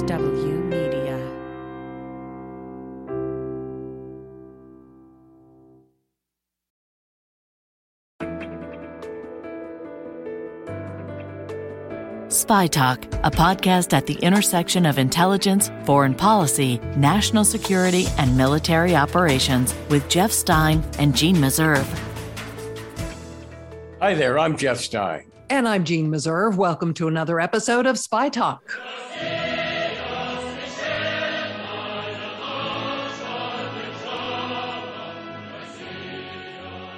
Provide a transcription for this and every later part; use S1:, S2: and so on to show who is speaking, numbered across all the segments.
S1: MSW Media.
S2: Spy Talk, a podcast at the intersection of intelligence, foreign policy, national security, and military operations with Jeff Stein and Jeanne Meserve.
S3: Hi there, I'm Jeff Stein.
S4: And I'm Jeanne Meserve. Welcome to another episode of Spy Talk.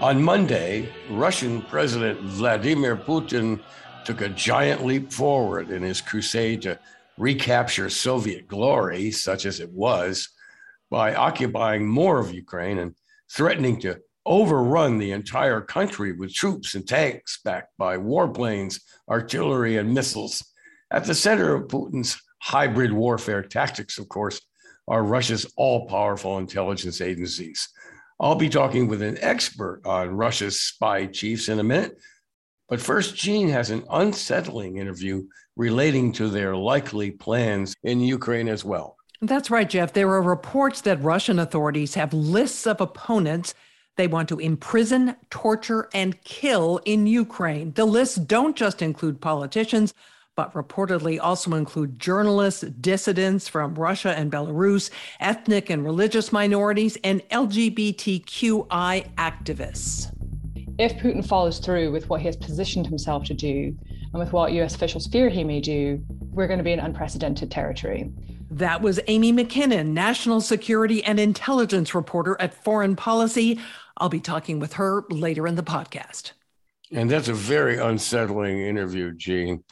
S3: On Monday, Russian President Vladimir Putin took a giant leap forward in his crusade to recapture Soviet glory, such as it was, by occupying more of Ukraine and threatening to overrun the entire country with troops and tanks backed by warplanes, artillery, and missiles. At the center of Putin's hybrid warfare tactics, of course, are Russia's all powerful intelligence agencies. I'll be talking with an expert on Russia's spy chiefs in a minute. But first, Jeanne has an unsettling interview relating to their likely plans in Ukraine as well.
S4: That's right, Jeff. There are reports that Russian authorities have lists of opponents they want to imprison, torture, and kill in Ukraine. The lists don't just include politicians, but reportedly also include journalists, dissidents from Russia and Belarus, ethnic and religious minorities, and LGBTQI activists.
S5: If Putin follows through with what he has positioned himself to do and with what US officials fear he may do, we're going to be in unprecedented territory.
S4: That was Amy Mackinnon, national security and intelligence reporter at Foreign Policy. I'll be talking with her later in the podcast.
S3: And that's a very unsettling interview, Jeanne.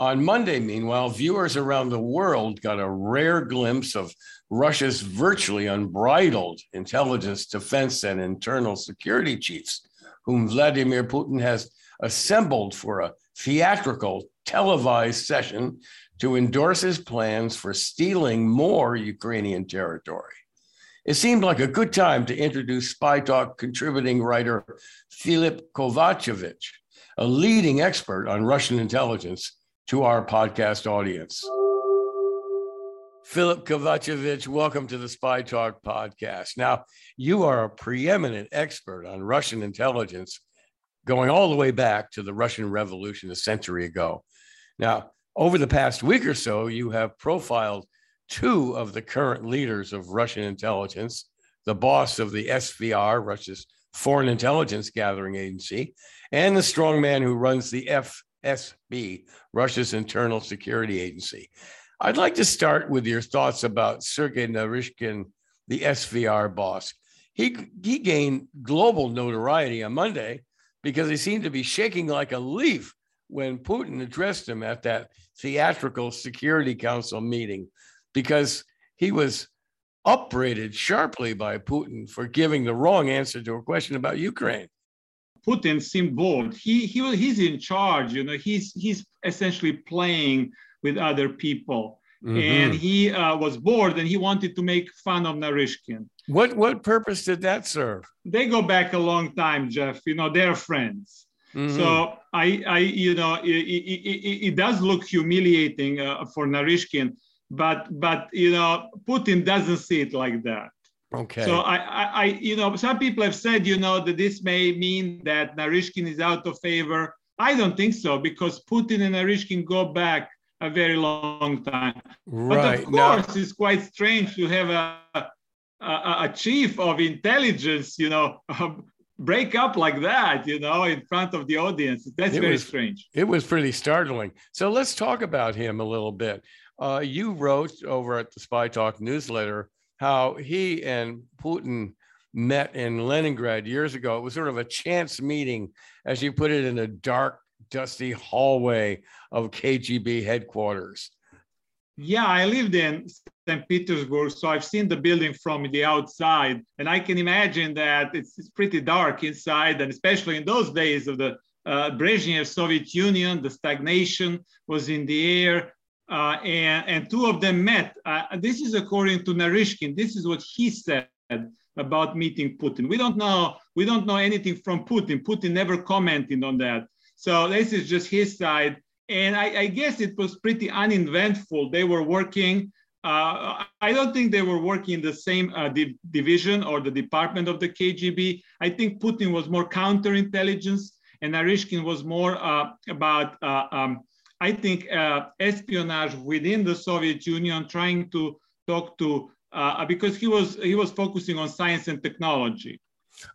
S3: On Monday, meanwhile, viewers around the world got a rare glimpse of Russia's virtually unbridled intelligence, defense, and internal security chiefs, whom Vladimir Putin has assembled for a theatrical televised session to endorse his plans for stealing more Ukrainian territory. It seemed like a good time to introduce Spy Talk contributing writer Filip Kovacevic, a leading expert on Russian intelligence, to our podcast audience. Filip Kovacevic, welcome to the Spy Talk podcast. Now, you are a preeminent expert on Russian intelligence, going all the way back to the Russian Revolution a century ago. Now, over the past week or so, you have profiled two of the current leaders of Russian intelligence, the boss of the SVR, Russia's foreign intelligence gathering agency, and the strongman who runs the FSB, Russia's internal security agency. I'd like to start with your thoughts about Sergei Naryshkin, the SVR boss. He, he gained global notoriety on Monday because he seemed to be shaking like a leaf when Putin addressed him at that theatrical Security Council meeting because he was upbraided sharply by Putin for giving the wrong answer to a question about Ukraine.
S6: Putin seemed bored. He, he he's in charge, you know, he's, he's essentially playing with other people. Mm-hmm. And he uh, was bored and he wanted to make fun of Naryshkin.
S3: What, what purpose did that serve?
S6: They go back a long time, Jeff. You know, they're friends. Mm-hmm. So I, I, you know, it, it, it, it does look humiliating uh, for Naryshkin, but but you know putin doesn't see it like that
S3: okay
S6: so I, I, I you know some people have said you know that this may mean that Naryshkin is out of favor i don't think so because putin and Naryshkin go back a very long time
S3: right
S6: but of course now, it's quite strange to have a, a, a chief of intelligence you know break up like that, you know, in front of the audience. That's very
S3: was,
S6: strange.
S3: It was pretty startling. So let's talk about him a little bit. Uh, you wrote over at the Spy Talk newsletter how he and Putin met in Leningrad years ago. It was sort of a chance meeting, as you put it, in a dark, dusty hallway of KGB headquarters.
S6: Yeah, I lived in St. Petersburg, so I've seen the building from the outside, and I can imagine that it's, it's pretty dark inside, and especially in those days of the uh, Brezhnev Soviet Union, the stagnation was in the air uh, and, and two of them met. Uh, this is according to Naryshkin. This is what he said about meeting Putin. We don't know. We don't know anything from Putin. Putin never commented on that. So this is just his side. and I, I, guess it was pretty uneventful. They were working. Uh, I don't think they were working in the same uh, di division or the department of the KGB. I think Putin was more counterintelligence, and Naryshkin was more uh, about, uh, um, I think, uh, espionage within the Soviet Union, trying to talk to uh, because he was he was focusing on science and technology.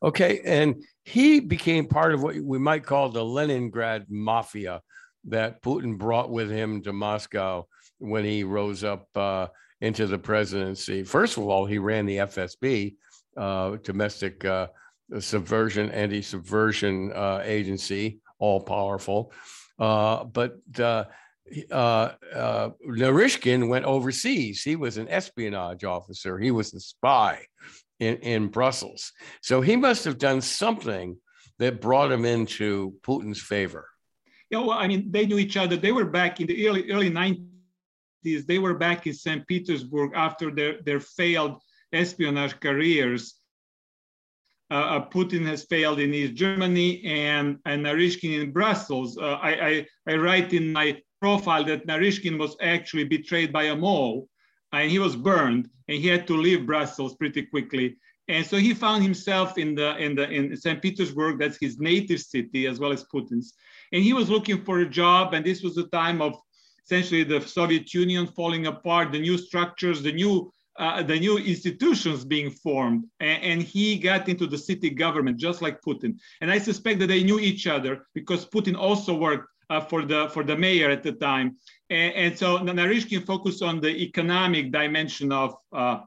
S3: Okay, and he became part of what we might call the Leningrad mafia that Putin brought with him to Moscow when he rose up uh, into the presidency. First of all, he ran the FSB, uh, domestic uh, subversion, anti-subversion uh, agency, all powerful. Uh, but uh, Naryshkin went overseas. He was an espionage officer. He was a spy in, in Brussels. So he must have done something that brought him into Putin's favor.
S6: Yeah, well, I mean, they knew each other. They were back in the early early 90s. They were back in St. Petersburg after their, their failed espionage careers. Uh, uh, Putin has failed in East Germany and, and Naryshkin in Brussels. Uh, I, I, I, write in my profile that Naryshkin was actually betrayed by a mole and he was burned and he had to leave Brussels pretty quickly. And so he found himself in the in the in St. Petersburg, that's his native city, as well as Putin's. And he was looking for a job, and this was the time of essentially the Soviet Union falling apart, the new structures, the new uh, the new institutions being formed, and, and, he got into the city government just like Putin. And I suspect that they knew each other because Putin also worked uh, for the for the mayor at the time. And, and so Naryshkin focused on the economic dimension of, uh,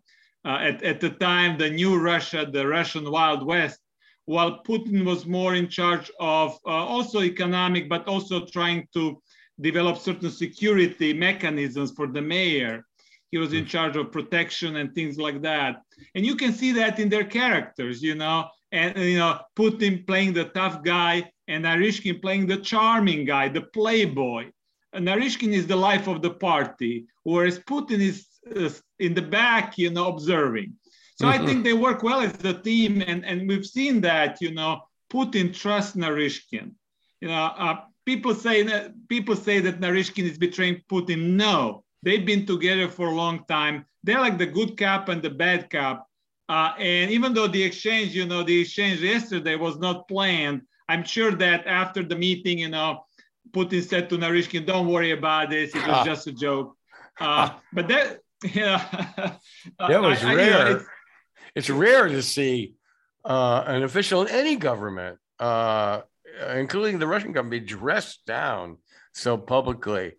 S6: uh, at, at the time, the new Russia, the Russian Wild West, while Putin was more in charge of uh, also economic, but also trying to develop certain security mechanisms for the mayor. He was in hmm. charge of protection and things like that. And you can see that in their characters, you know, and, you know, Putin playing the tough guy and naryshkin playing the charming guy, the playboy. and naryshkin is the life of the party, whereas Putin is uh, in the back, you know, observing. So mm-hmm. I think they work well as a team, and, and we've seen that, you know, Putin trusts naryshkin You know, uh, people say that people say that Naryshkin is betraying Putin. No, they've been together for a long time. They're like the good cop and the bad cop. Uh, and even though the exchange, you know, the exchange yesterday was not planned, I'm sure that after the meeting, you know, Putin said to Naryshkin, "Don't worry about this. It was ah. just a joke." Uh, but that, yeah,
S3: that was I, rare. I, you know, it's, it's, rare to see uh, an official in any government, uh, including the Russian government, be dressed down so publicly.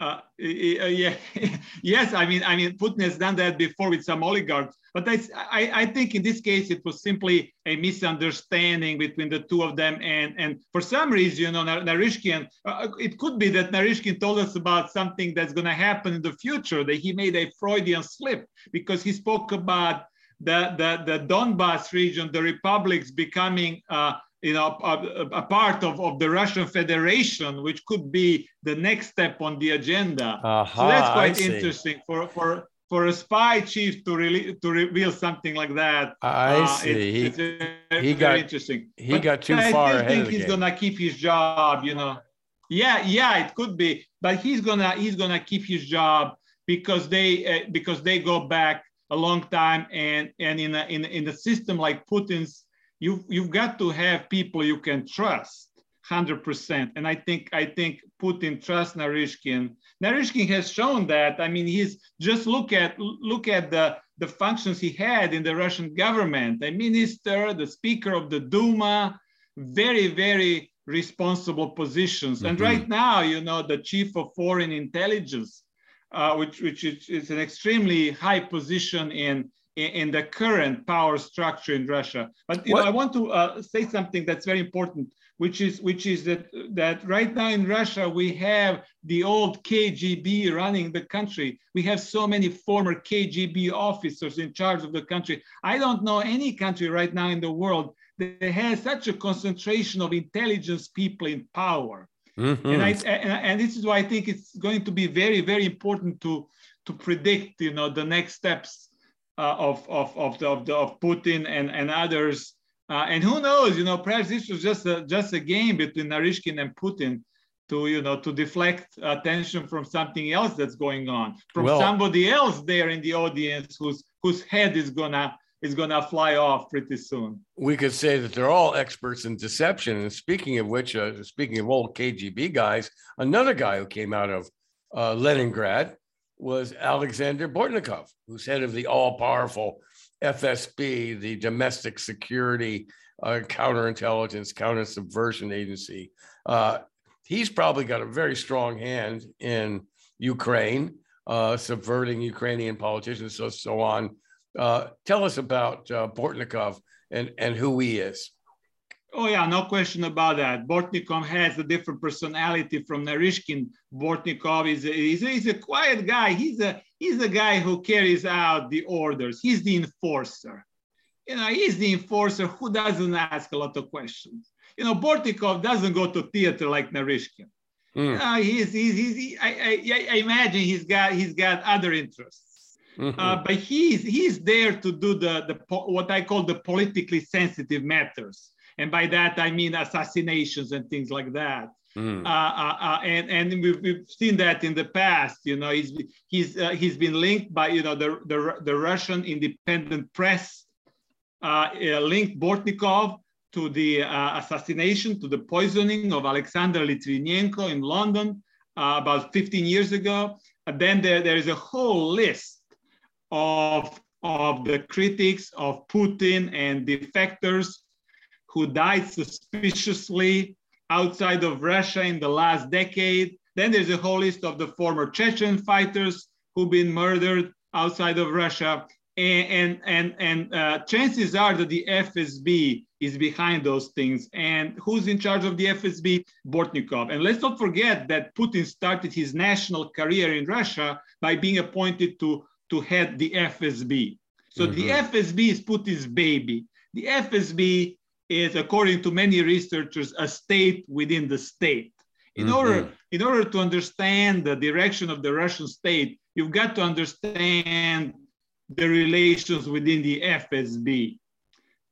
S6: Uh, yeah, yes. I mean, I mean, Putin has done that before with some oligarchs. But I, I, I, think in this case, it was simply a misunderstanding between the two of them. And, and for some reason, you know, Naryshkin, uh, it could be that Naryshkin told us about something that's going to happen in the future, that he made a Freudian slip because he spoke about the, the, the Donbass region, the republics becoming uh, you know, a, a, part of, of the Russian Federation, which could be the next step on the agenda. Uh-huh, so that's quite interesting for, for, for a spy chief to really to reveal something like that.
S3: I uh, see. It's, he, it's he got interesting. He but got too I far ahead. I think
S6: he's gonna keep his job. You know. Yeah, yeah, it could be, but he's gonna he's gonna keep his job because they uh, because they go back a long time and and in a, in in a system like Putin's, you you've got to have people you can trust 100%. And I think I think Putin trusts Naryshkin. Naryshkin has shown that. I mean, he's just look at look at the the functions he had in the Russian government. A minister, the speaker of the Duma, very very responsible positions. Mm-hmm. And right now, you know, the chief of foreign intelligence, uh, which which is, is, an extremely high position in. In, the current power structure in Russia, but you know, I want to uh, say something that's very important which is which is that that right now in Russia we have the old KGB running the country. We have so many former KGB officers in charge of the country. I don't know any country right now in the world that has such a concentration of intelligence people in power. Mm-hmm. And, I, and, and this is why I think it's going to be very very important to to predict you know the next steps of of of, the, of, the, of Putin and and others uh, and who knows, you know, perhaps this was just a, just a game between Naryshkin and Putin. to you know to deflect attention from something else that's going on from
S3: Well-
S6: somebody else there in the audience whose whose head is gonna is gonna fly off pretty soon
S3: we could say that they're all experts in deception. And speaking of which, uh, speaking of old KGB guys, another guy who came out of uh, Leningrad was Alexander Bortnikov, who's head of the all powerful FSB, the Domestic Security uh, Counterintelligence Counter Subversion Agency. Uh, he's probably got a very strong hand in Ukraine, uh, subverting Ukrainian politicians, so so on. Uh, tell us about uh, Bortnikov and and who he is.
S6: Oh yeah, no question about that. Bortnikov has a different personality from Naryshkin. Bortnikov is a, he's, a, a quiet guy. He's a he's a guy who carries out the orders. He's the enforcer. You know, he's the enforcer who doesn't ask a lot of questions. You know, Bortnikov doesn't go to theater like Naryshkin.
S3: Mm.
S6: Uh, he's, he's, he's he, I, I, I imagine he's got he's got other interests.
S3: Mhm.
S6: Uh, but he's he's there to do the the what I call the politically sensitive matters, and by that I mean assassinations and things like that.
S3: Mm.
S6: Uh, uh, uh, and and we've, we've seen that in the past. You know, he's he's uh, he's been linked by you know the the, the Russian independent press uh, uh, linked Bortnikov to the uh, assassination, to the poisoning of Alexander Litvinenko in London uh, about 15 years ago. And then there, there is a whole list of, of the critics of Putin and defectors who died suspiciously outside of Russia in the last decade. Then there's a whole list of the former Chechen fighters who've been murdered outside of Russia. And, and, and, and uh, chances are that the FSB is behind those things. And who's in charge of the FSB? Bortnikov. And let's not forget that Putin started his national career in Russia by being appointed to, to head the FSB. So the FSB is Putin's baby. The FSB is, according to many researchers, a state within the state. In order, in order to understand the direction of the Russian state, you've got to understand the relations within the FSB.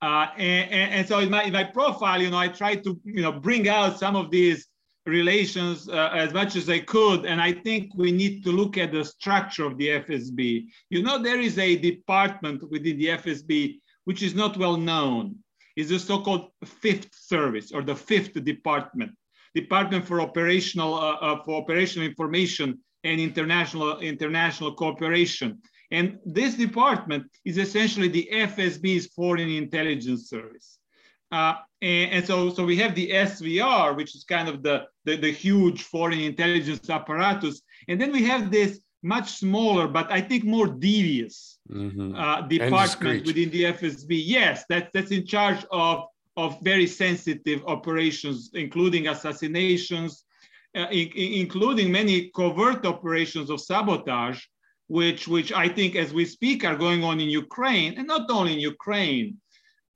S6: Uh, and, and, and so in my, in my profile, you know, I try to, you know, bring out some of these relations uh, as much as I could. And I think we need to look at the structure of the FSB. You know, there is a department within the FSB which is not well known. It's the so-called fifth service or the fifth department, Department for Operational uh, uh, for Operational Information and International International Cooperation. And this department is essentially the FSB's foreign intelligence service. Uh, and, and, so, so we have the SVR, which is kind of the, the, the, huge foreign intelligence apparatus. And then we have this much smaller, but I think more devious
S3: Mhm.
S6: uh, department within the FSB. Yes, that, that's in charge of, of very sensitive operations, including assassinations, uh, in, including many covert operations of sabotage, which, which I think as we speak are going on in Ukraine, and not only in Ukraine.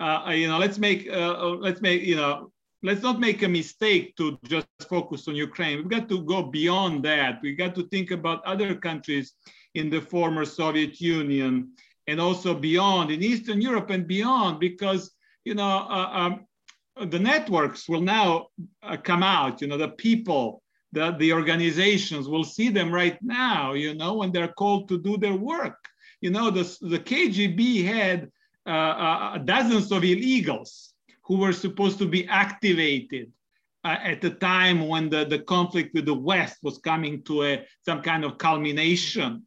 S6: Uh, you know, let's make, uh, let's make, you know, let's not make a mistake to just focus on Ukraine. We've got to go beyond that. We've got to think about other countries in the former Soviet Union and also beyond in Eastern Europe and beyond, because, you know, uh, um, the networks will now uh, come out, you know, the people, the, the organizations will see them right now, you know, when they're called to do their work. You know, the, the KGB had uh, uh, dozens of illegals who were supposed to be activated uh, at the time when the, the conflict with the West was coming to a, some kind of culmination.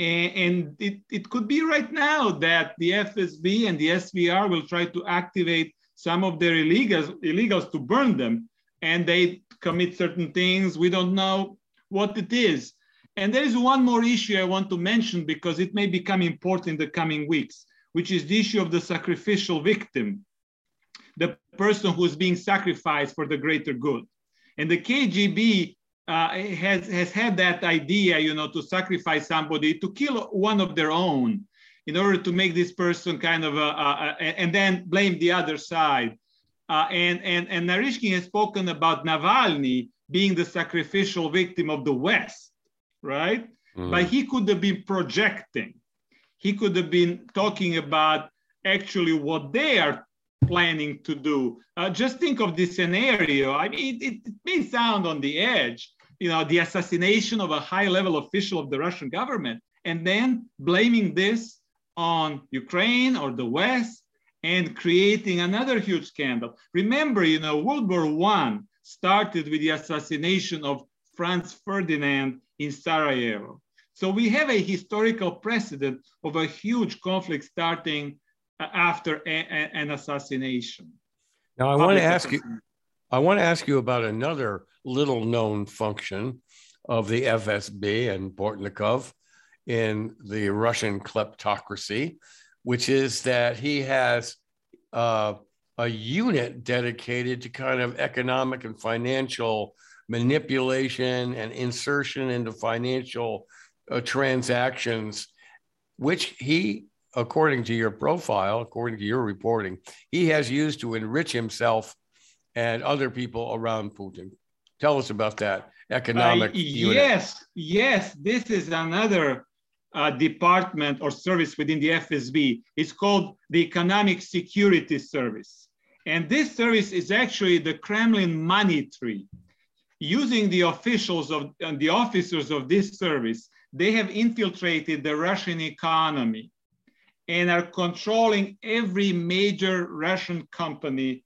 S6: And, it, it could be right now that the FSB and the SVR will try to activate some of their illegals, illegals to burn them. And they commit certain things. We don't know what it is. And there is one more issue I want to mention because it may become important in the coming weeks, which is the issue of the sacrificial victim the person who is being sacrificed for the greater good. And the KGB uh, has, has had that idea, you know, to sacrifice somebody, to kill one of their own in order to make this person kind of, a, a, a and then blame the other side. Uh, and, and, and Naryshkin has spoken about Navalny being the sacrificial victim of the West, right? Mm. But he could have been projecting. He could have been talking about actually what they are planning to do. Uh, just think of this scenario. I mean, it, it, may sound on the edge, you know, the assassination of a high-level official of the Russian government, and then blaming this on Ukraine or the West and creating another huge scandal. Remember, you know, World War One started with the assassination of Franz Ferdinand in Sarajevo. So we have a historical precedent of a huge conflict starting uh, after a, a, an assassination.
S3: Now I want to ask you I want to ask you about another little known function of the FSB and Bortnikov in the Russian kleptocracy, which is that he has uh, a unit dedicated to kind of economic and financial manipulation and insertion into financial uh, transactions, which he, according to your profile, according to your reporting, he has used to enrich himself and other people around Putin. Tell us about that economic. Uh,
S6: yes, yes, this is another uh, department or service within the FSB. It's called the Economic Security Service. And this service is actually the Kremlin money tree. Using the officials of and the officers of this service, they have infiltrated the Russian economy and are controlling every major Russian company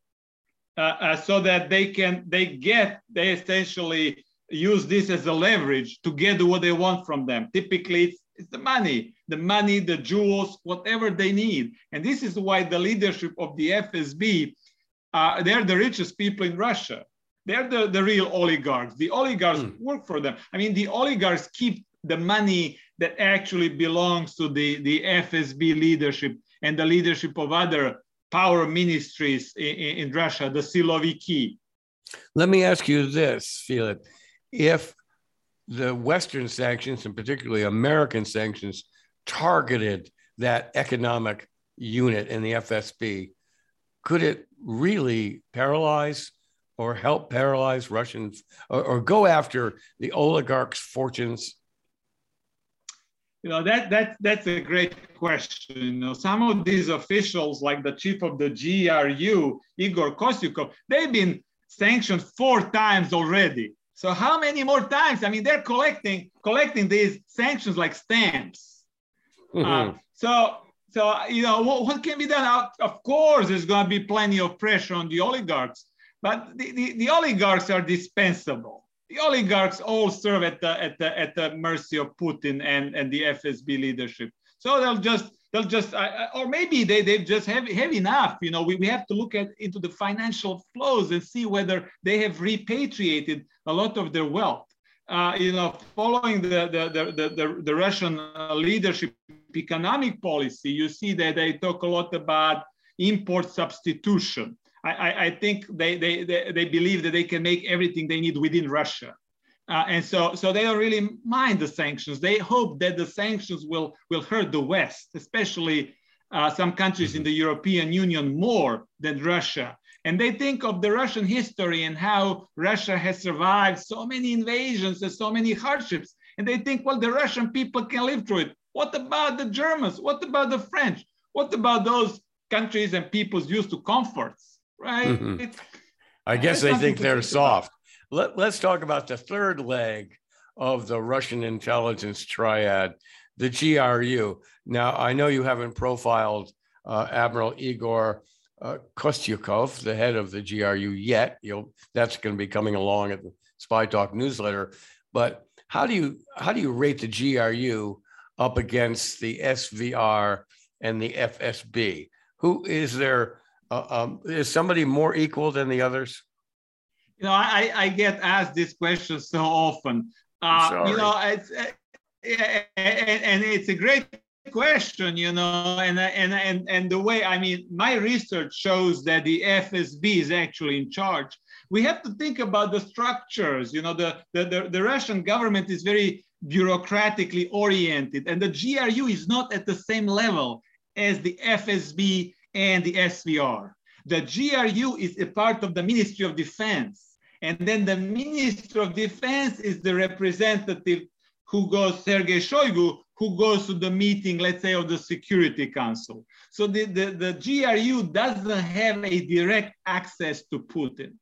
S6: so that they can they get they essentially use this as a leverage to get what they want from them. Typically, it's, it's the money, the money, the jewels, whatever they need. And this is why the leadership of the FSB, uh, they're the richest people in Russia. They're the, the real oligarchs. The oligarchs mm. work for them. I mean, the oligarchs keep the money that actually belongs to the, the FSB leadership and the leadership of other power ministries in, in Russia, the Siloviki.
S3: Let me ask you this, Filip. If the Western sanctions, and particularly American sanctions, targeted that economic unit in the FSB, could it really paralyze or help paralyze Russians or, or go after the oligarchs' fortunes
S6: you know that that that's a great question. You know, some of these officials, like the chief of the GRU, Igor Kostyukov, they've been sanctioned four times already. So how many more times? I mean, they're collecting collecting these sanctions like stamps. Mm-hmm. Uh, so so you know what, what can be done? Of course, there's going to be plenty of pressure on the oligarchs, but the, the, the oligarchs are dispensable the oligarchs all serve at the at the at the mercy of Putin and and the FSB leadership. So they'll just they'll just or maybe they they just have have enough. You know, we, we have to look at into the financial flows and see whether they have repatriated a lot of their wealth. Uh, you know, following the the the the, the Russian leadership economic policy, you see that they talk a lot about import substitution. I, I think they, they, they, they, believe that they can make everything they need within Russia. Uh, and so, so they don't really mind the sanctions. They hope that the sanctions will, will hurt the West, especially uh, some countries in the European Union more than Russia. And they think of the Russian history and how Russia has survived so many invasions and so many hardships. And they think, well, the Russian people can live through it. What about the Germans? What about the French? What about those countries and peoples used to comforts? Right? Mm-hmm.
S3: I guess they think they're soft. Let, let's talk about the third leg of the Russian intelligence triad, the GRU. Now, I know you haven't profiled uh, Admiral Igor uh, Kostyukov, the head of the GRU, yet. You'll, that's going to be coming along at the Spy Talk newsletter. But how do you how do you rate the GRU up against the SVR and the FSB? Who is there uh, um, is somebody more equal than the others?
S6: You know, I, I get asked this question so often. Uh, you know, it's, uh, and, and it's a great question, you know, and, and, and, and the way, I mean, my research shows that the FSB is actually in charge. We have to think about the structures, you know, the, the, the, the Russian government is very bureaucratically oriented and the GRU is not at the same level as the FSB and the SVR. The GRU is a part of the Ministry of Defense. And then the Minister of Defense is the representative who goes, Sergei Shoigu, who goes to the meeting, let's say, of the Security Council. So the, the, the GRU doesn't have a direct access to Putin.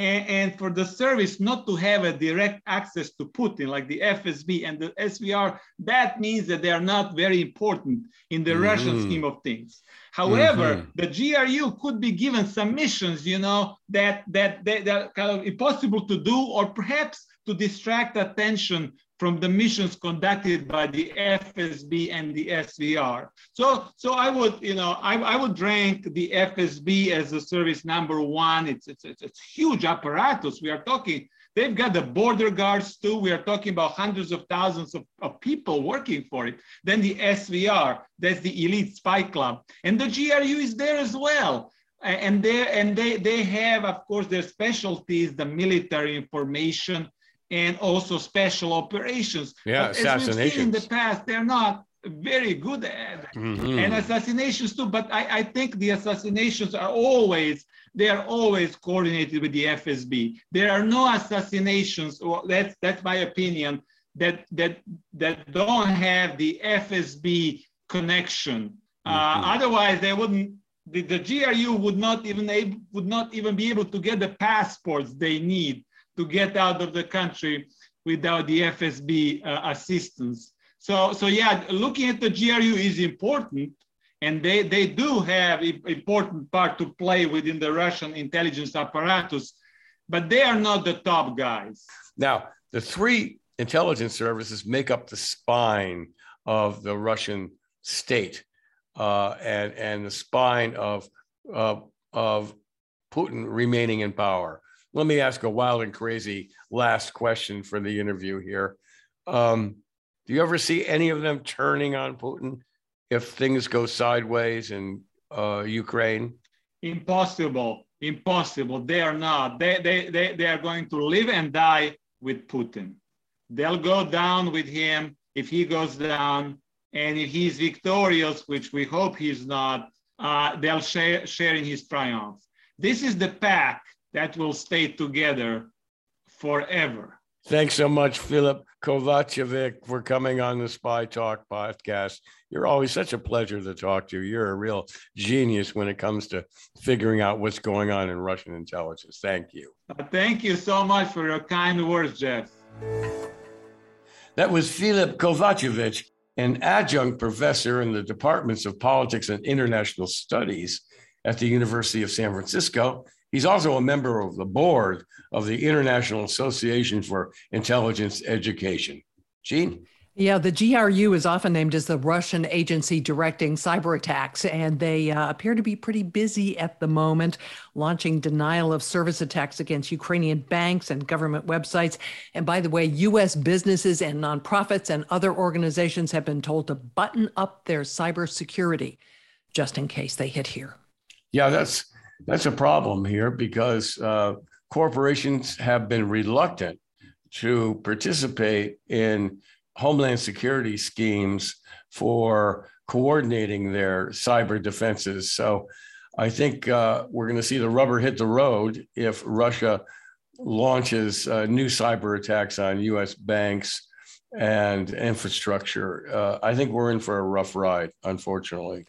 S6: And, and, for the service not to have a direct access to Putin, like the FSB and the SVR, that means that they are not very important in the mm-hmm. Russian scheme of things. However, mm-hmm. the GRU could be given some missions, you know, that that, that that are kind of impossible to do, or perhaps to distract attention from the missions conducted by the FSB and the SVR. So, so I would, you know, I, I would rank the FSB as a service number one. It's, it's, it's, huge apparatus. We are talking, they've got the border guards too. We are talking about hundreds of thousands of, of people working for it. Then the SVR, that's the elite spy club. And the GRU is there as well and and they they have of course their specialties the military information and also special operations.
S3: Yeah, but assassinations. As we've seen
S6: in the past, they're not very good at mm-hmm. and assassinations too. But I, I think the assassinations are always they are always coordinated with the FSB. There are no assassinations, or that's that's my opinion, that that that don't have the FSB connection. Uh, mm-hmm. Uh, otherwise, they wouldn't. The, the GRU would not even able, would not even be able to get the passports they need to get out of the country without the FSB uh, assistance. So, so yeah, looking at the GRU is important, and they, they do have an important part to play within the Russian intelligence apparatus, but they are not the top guys.
S3: Now, the three intelligence services make up the spine of the Russian state uh, and, and the spine of, uh, of Putin remaining in power let me ask a wild and crazy last question for the interview here. Um, do you ever see any of them turning on Putin if things go sideways in uh, Ukraine?
S6: Impossible. Impossible. They are not. They, they, they, they are going to live and die with Putin. They'll go down with him if he goes down. And if he's victorious, which we hope he's not, uh, they'll share, share in his triumph. This is the pack that will stay together forever.
S3: Thanks so much, Filip Kovacevic, for coming on the Spy Talk podcast. You're always such a pleasure to talk to. You're a real genius when it comes to figuring out what's going on in Russian intelligence. Thank you.
S6: Uh, thank you so much for your kind words, Jeff.
S3: That was Filip Kovacevic, an adjunct professor in the departments of politics and international studies at the University of San Francisco He's also a member of the board of the International Association for Intelligence Education. Jeanne?
S4: Yeah, the GRU is often named as the Russian agency directing cyber attacks, and they uh, appear to be pretty busy at the moment, launching denial of service attacks against Ukrainian banks and government websites. And by the way, U.S. businesses and nonprofits and other organizations have been told to button up their cybersecurity just in case they hit here.
S3: Yeah, that's that's a problem here because uh, corporations have been reluctant to participate in homeland security schemes for coordinating their cyber defenses. So I think uh, we're going to see the rubber hit the road if Russia launches uh, new cyber attacks on US banks and infrastructure. Uh, I think we're in for a rough ride, unfortunately.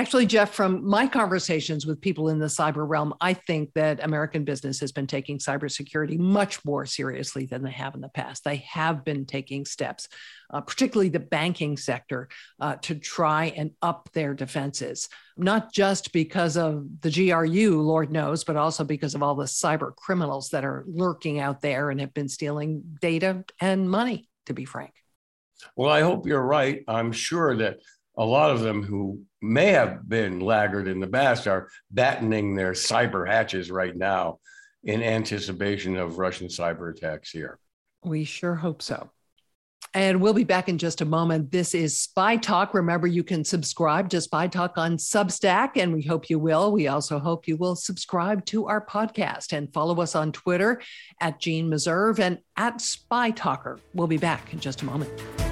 S4: Actually, Jeff, from my conversations with people in the cyber realm, I think that American business has been taking cybersecurity much more seriously than they have in the past. They have been taking steps, uh, particularly the banking sector, uh, to try and up their defenses, not just because of the GRU, Lord knows, but also because of all the cyber criminals that are lurking out there and have been stealing data and money, to be frank.
S3: Well, I hope you're right. I'm sure that a lot of them who may have been laggard in the past are battening their cyber hatches right now in anticipation of Russian cyber attacks here.
S4: We sure hope so. And we'll be back in just a moment. This is Spy Talk. Remember, you can subscribe to Spy Talk on Substack, and we hope you will. We also hope you will subscribe to our podcast and follow us on Twitter at Jeanne Meserve and at Spy Talker. We'll be back in just a moment.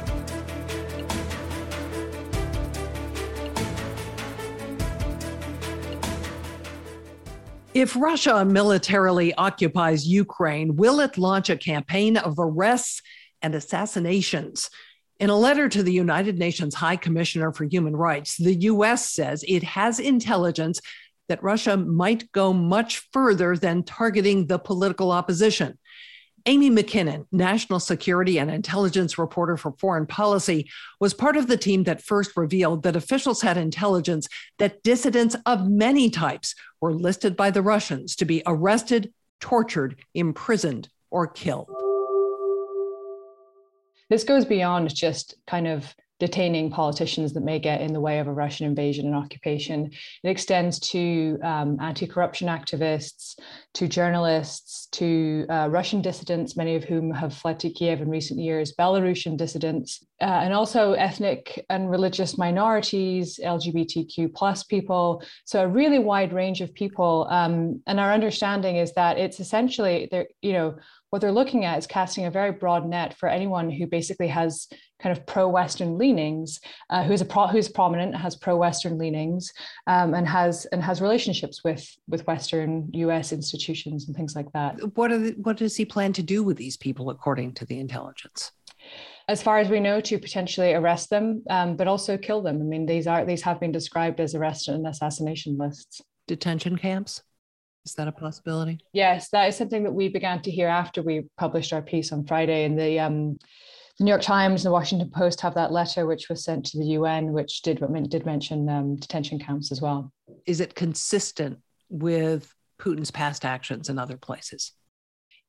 S4: If Russia militarily occupies Ukraine, will it launch a campaign of arrests and assassinations? In a letter to the United Nations High Commissioner for Human Rights, the US says it has intelligence that Russia might go much further than targeting the political opposition. Amy Mackinnon, national security and intelligence reporter for foreign policy, was part of the team that first revealed that officials had intelligence that dissidents of many types were listed by the Russians to be arrested, tortured, imprisoned, or killed.
S5: This goes beyond just kind of detaining politicians that may get in the way of a Russian invasion and occupation. It extends to um, anti corruption activists, to journalists, to uh, Russian dissidents, many of whom have fled to Kiev in recent years, Belarusian dissidents, uh, and also ethnic and religious minorities, LGBTQ plus people. So a really wide range of people. Um, and our understanding is that it's essentially there, you know, what they're looking at is casting a very broad net for anyone who basically has kind of pro-Western leanings, uh, who's a pro- who's prominent, has pro-Western leanings, um, and has and has relationships with with Western U.S. institutions and things like that.
S4: What are the, what does he plan to do with these people, according to the intelligence?
S5: As far as we know, to potentially arrest them, um, but also kill them. I mean, these are these have been described as arrest and assassination lists.
S4: Detention camps. Is that a possibility?
S5: Yes, that is something that we began to hear after we published our piece on Friday. And the um, the New York Times and the Washington Post have that letter, which was sent to the UN, which did did mention um, detention camps as well.
S4: Is it consistent with Putin's past actions in other places?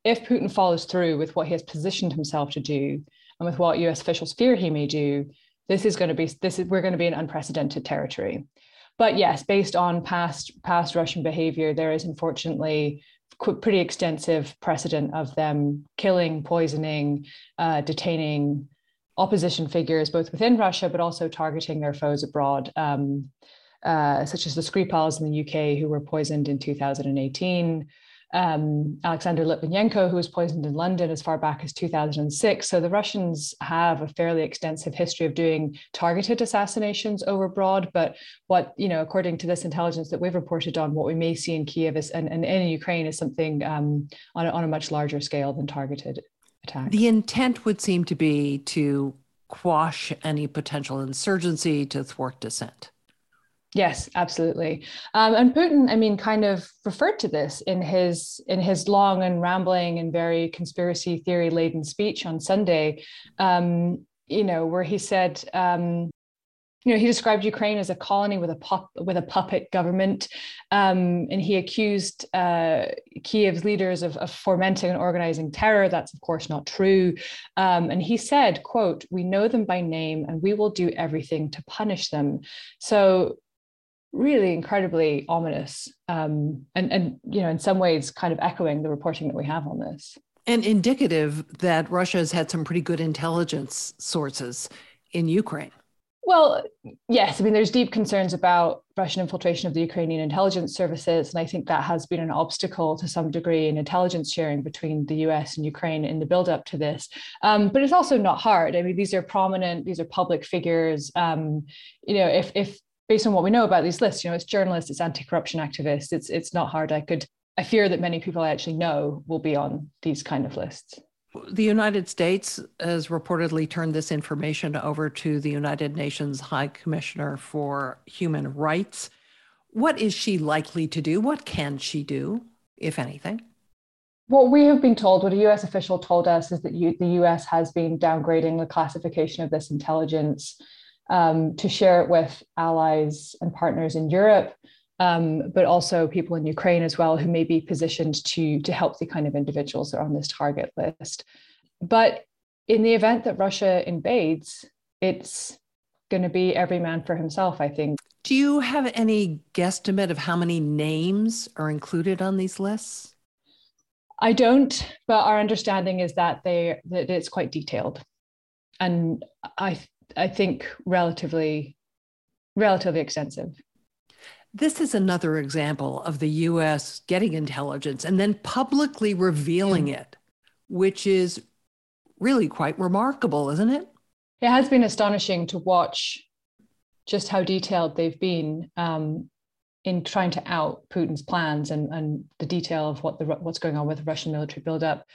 S5: If Putin follows through with what he has positioned himself to do, and with what U.S. officials fear he may do, this is going to be this is we're going to be in unprecedented territory. But yes, based on past past Russian behavior, there is unfortunately pretty extensive precedent of them killing, poisoning, uh, detaining opposition figures, both within Russia, but also targeting their foes abroad, um, uh, such as the Skripals in the UK, who were poisoned in 2018 um, Alexander Litvinenko, who was poisoned in London as far back as 2006. So the Russians have a fairly extensive history of doing targeted assassinations over abroad. But what, you know, according to this intelligence that we've reported on, what we may see in Kiev is, and, and in Ukraine is something um, on, a, on a much larger scale than targeted attack.
S4: The intent would seem to be to quash any potential insurgency, to thwart dissent.
S5: Yes, absolutely. Um, and Putin, I mean, kind of referred to this in his in his long and rambling and very conspiracy theory laden speech on Sunday. Um, you know, where he said, um, you know, he described Ukraine as a colony with a pup with a puppet government, um, and he accused uh, Kiev's leaders of, of, fomenting and organizing terror. That's of course not true. Um, and he said, "quote We know them by name, and we will do everything to punish them." So really incredibly ominous um, and, and, you know, in some ways kind of echoing the reporting that we have on this.
S4: And indicative that Russia has had some pretty good intelligence sources in Ukraine.
S5: Well, yes. I mean, there's deep concerns about Russian infiltration of the Ukrainian intelligence services. And I think that has been an obstacle to some degree in intelligence sharing between the US and Ukraine in the build up to this. Um, but it's also not hard. I mean, these are prominent, these are public figures. Um, you know, if, if based on what we know about these lists, you know, it's journalists, it's anti-corruption activists. It's it's not hard. I could I fear that many people I actually know will be on these kind of lists.
S4: The United States has reportedly turned this information over to the United Nations High Commissioner for Human Rights. What is she likely to do? What can she do, if anything?
S5: What we have been told, what a US official told us, is that you, the US has been downgrading the classification of this intelligence um, to share it with allies and partners in Europe, um, but also people in Ukraine as well who may be positioned to, to help the kind of individuals that are on this target list. But in the event that Russia invades, it's going to be every man for himself, I think.
S4: Do you have any guesstimate of how many names are included on these lists?
S5: I don't, but our understanding is that they that it's quite detailed, and I I think relatively relatively extensive.
S4: This is another example of the US getting intelligence and then publicly revealing it, which is really quite remarkable, isn't it?
S5: It has been astonishing to watch just how detailed they've been um, in trying to out Putin's plans and, and the detail of what the what's going on with the Russian military buildup.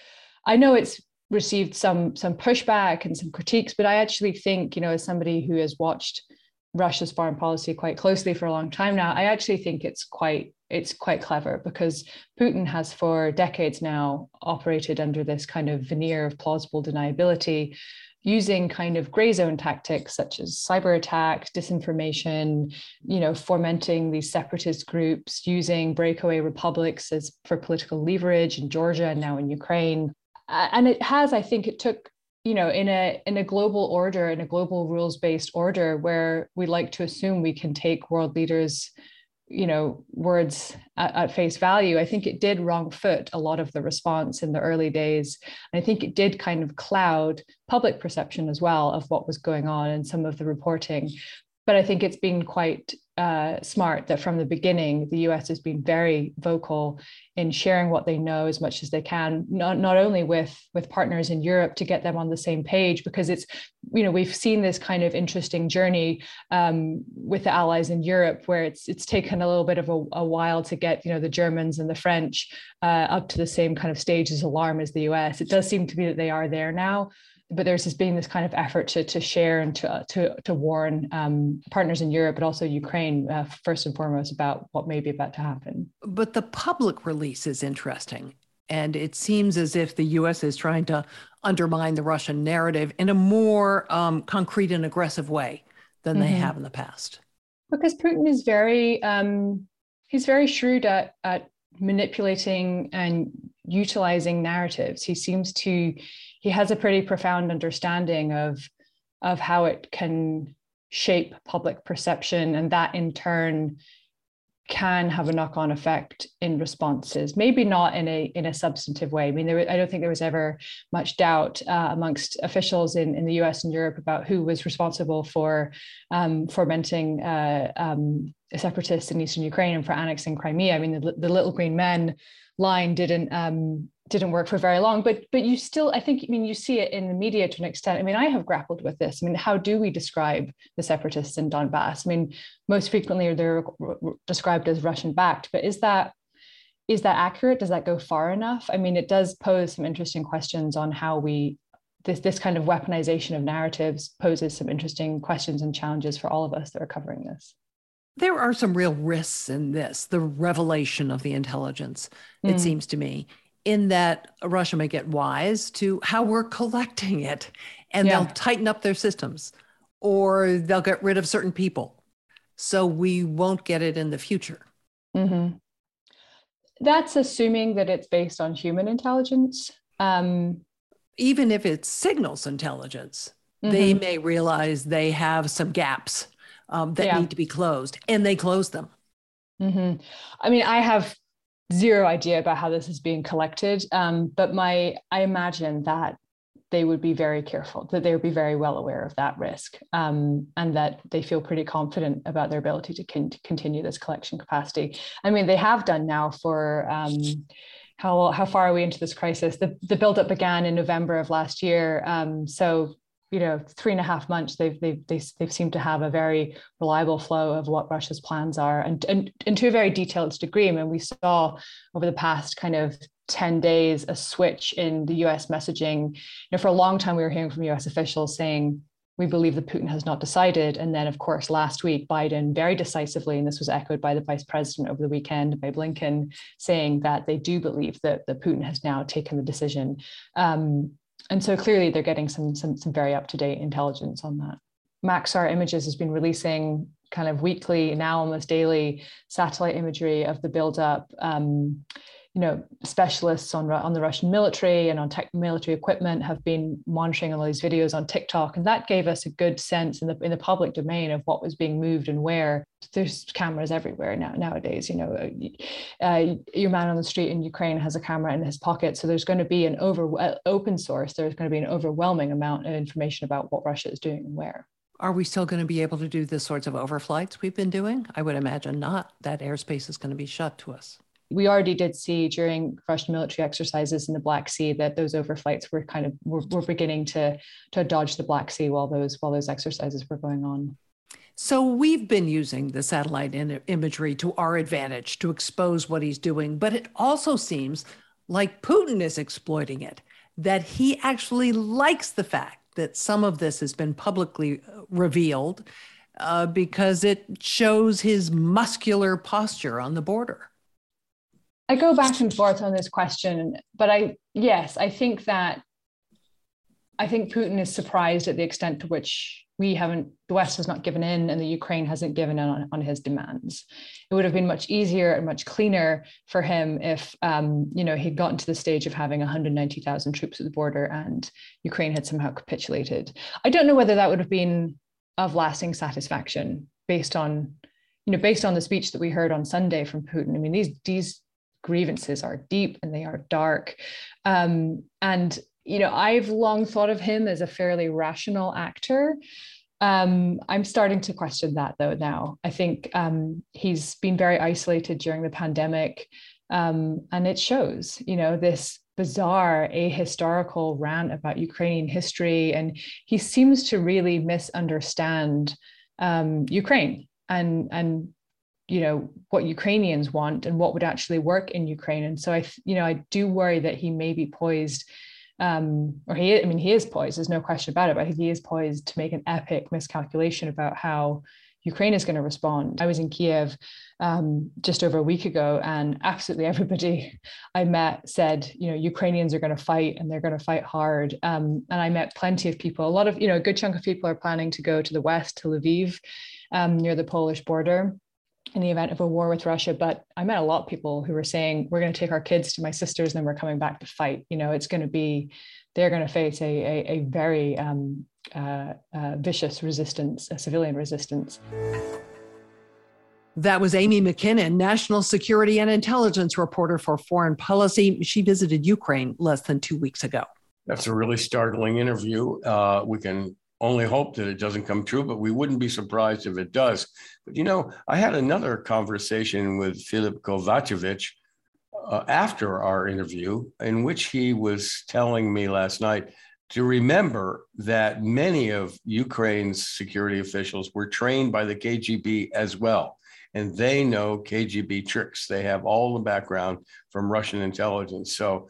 S5: I know it's received some some pushback and some critiques. But I actually think, you know, as somebody who has watched Russia's foreign policy quite closely for a long time now, I actually think it's quite it's quite clever because Putin has for decades now operated under this kind of veneer of plausible deniability, using kind of gray zone tactics such as cyber attacks, disinformation, you know, fomenting these separatist groups, using breakaway republics as for political leverage in Georgia and now in Ukraine. Uh, and it has, I think, it took you know in a in a global order in a global rules based order where we like to assume we can take world leaders you know words at, at, face value. I think it did wrong foot a lot of the response in the early days. And i think it did kind of cloud public perception as well of what was going on and some of the reporting but I think it's been quite uh, smart that from the beginning, the US has been very vocal in sharing what they know as much as they can, not, not only with, with partners in Europe to get them on the same page, because it's, you know, we've seen this kind of interesting journey um, with the allies in Europe where it's, it's taken a little bit of a, a while to get, you know, the Germans and the French uh, up to the same kind of stage as alarm as the US. It does seem to be that they are there now but there's just been this kind of effort to, to share and to, to, to warn um, partners in Europe, but also Ukraine, uh, first and foremost, about what may be about to happen.
S4: But the public release is interesting. And it seems as if the US is trying to undermine the Russian narrative in a more um, concrete and aggressive way than mm-hmm. they have in the past.
S5: Because Putin is very, um, he's very shrewd at, at manipulating and utilizing narratives. He seems to he has a pretty profound understanding of of how it can shape public perception and that in turn can have a knock-on effect in responses. Maybe not in a in a substantive way. I mean there, i don't think there was ever much doubt uh, amongst officials in, in the us and europe about who was responsible for um, fomenting uh, um, separatists in eastern ukraine and for annexing crimea. I mean the, the little green men line didn't um, didn't work for very long but but you still i think i mean you see it in the media to an extent. I mean i have grappled with this. I mean how do we describe the separatists in donbass? I mean most frequently they're described as russian backed but is that is that accurate? Does that go far enough? I mean it does pose some interesting questions on how we this this kind of weaponization of narratives poses some interesting questions and challenges for all of us that are covering this.
S4: There are some real risks in this, the revelation of the intelligence, mm. it seems to me, in that Russia may get wise to how we're collecting it and yeah. they'll tighten up their systems or they'll get rid of certain people. So we won't get it in the future.
S5: Mm-hmm. That's assuming that it's based on human intelligence. Um,
S4: Even if it's signals intelligence, mm-hmm. they may realize they have some gaps um, that yeah. need to be closed, and they close them.
S5: Mm-hmm. I mean, I have zero idea about how this is being collected, um, but my I imagine that they would be very careful, that they would be very well aware of that risk, um, and that they feel pretty confident about their ability to, con- to, continue this collection capacity. I mean, they have done now for. Um, how, how far are we into this crisis? The, the buildup began in November of last year. Um, so you know three and a half months they've they've they, they've seemed to have a very reliable flow of what Russia's plans are and, and and to a very detailed degree. I mean, we saw over the past kind of 10 days a switch in the US messaging. You know, for a long time we were hearing from US officials saying we believe that Putin has not decided. And then, of course, last week, Biden very decisively, and this was echoed by the vice president over the weekend by Blinken, saying that they do believe that, that Putin has now taken the decision. Um, and so clearly they're getting some some, some very up to date intelligence on that. Maxar Images has been releasing kind of weekly, now almost daily, satellite imagery of the buildup. Um, you know, specialists on on the Russian military and on tech military equipment have been monitoring all these videos on TikTok, and that gave us a good sense in the in the public domain of what was being moved and where. There's cameras everywhere now nowadays. You know, uh, uh your man on the street in Ukraine has a camera in his pocket, so there's going to be an over uh, open source. There's going to be an overwhelming amount of information about what Russia is doing and where.
S4: Are we still going to be able to do the sorts of overflights we've been doing? I would imagine not. That airspace is going to be shut to us
S5: we already did see during Russian military exercises in the Black Sea that those overflights were kind of were, were beginning to to dodge the Black Sea while those while those exercises were going on.
S4: So we've been using the satellite imagery to our advantage to expose what he's doing, but it also seems like Putin is exploiting it that he actually likes the fact that some of this has been publicly uh, revealed uh, because it shows his muscular posture on the border.
S5: I go back and forth on this question, but I, yes, I think that I think Putin is surprised at the extent to which we haven't, the West has not given in and the Ukraine hasn't given in on, on his demands. It would have been much easier and much cleaner for him if, um, you know, he'd gotten to the stage of having 190,000 troops at the border and Ukraine had somehow capitulated. I don't know whether that would have been of lasting satisfaction based on, you know, based on the speech that we heard on Sunday from Putin. I mean, these, these grievances are deep and they are dark. Um, and you know, I've long thought of him as a fairly rational actor. Um, I'm starting to question that though now. I think um, he's been very isolated during the pandemic, um, and it shows. You know, this bizarre ahistorical rant about Ukrainian history, and he seems to really misunderstand um, Ukraine and and you know what Ukrainians want and what would actually work in Ukraine. And so I, you know, I do worry that he may be poised um, or he, I mean, he is poised. There's no question about it. But I think he is poised to make an epic miscalculation about how Ukraine is going to respond. I was in Kiev um, just over a week ago, and absolutely everybody I met said, you know, Ukrainians are going to fight and they're going to fight hard. Um, and I met plenty of people. A lot of, you know, a good chunk of people are planning to go to the west, to Lviv, um, near the Polish border in the event of a war with Russia. But I met a lot of people who were saying, we're going to take our kids to my sisters and then we're coming back to fight. You know, it's going to be, they're going to face a, a, a very um, uh, uh, vicious resistance, a civilian resistance.
S4: That was Amy Mackinnon, national security and intelligence reporter for foreign policy. She visited Ukraine less than two weeks ago.
S3: That's a really startling interview. Uh, we can only hope that it doesn't come true, but we wouldn't be surprised if it does. But you know, I had another conversation with Filip Kovacevic uh, after our interview, in which he was telling me last night to remember that many of Ukraine's security officials were trained by the KGB as well. And they know KGB tricks. They have all the background from Russian intelligence. So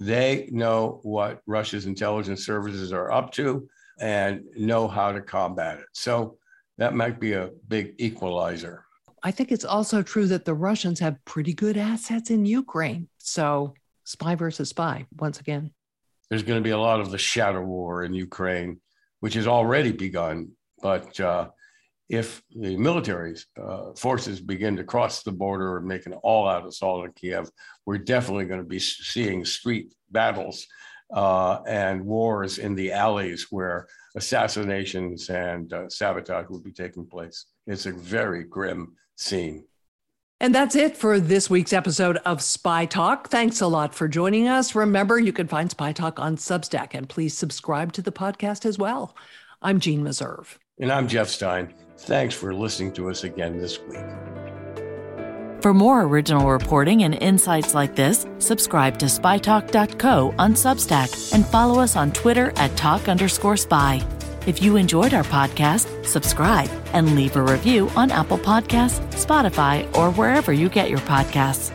S3: they know what Russia's intelligence services are up to and know how to combat it. So that might be a big equalizer.
S4: I think it's also true that the Russians have pretty good assets in Ukraine. So spy versus spy, once again.
S3: There's going to be a lot of the shadow war in Ukraine, which has already begun. But uh, if the military uh, forces begin to cross the border and make an all out assault on Kiev, we're definitely going to be seeing street battles uh, and wars in the alleys where assassinations and uh, sabotage would be taking place. It's a very grim scene.
S4: And that's it for this week's episode of Spy Talk. Thanks a lot for joining us. Remember, you can find Spy Talk on Substack, and please subscribe to the podcast as well. I'm Jeanne Meserve.
S3: And I'm Jeff Stein. Thanks for listening to us again this week.
S2: For more original reporting and insights like this, subscribe to spytalk.co on Substack and follow us on Twitter at talk underscore spy. If you enjoyed our podcast, subscribe and leave a review on Apple Podcasts, Spotify, or wherever you get your podcasts.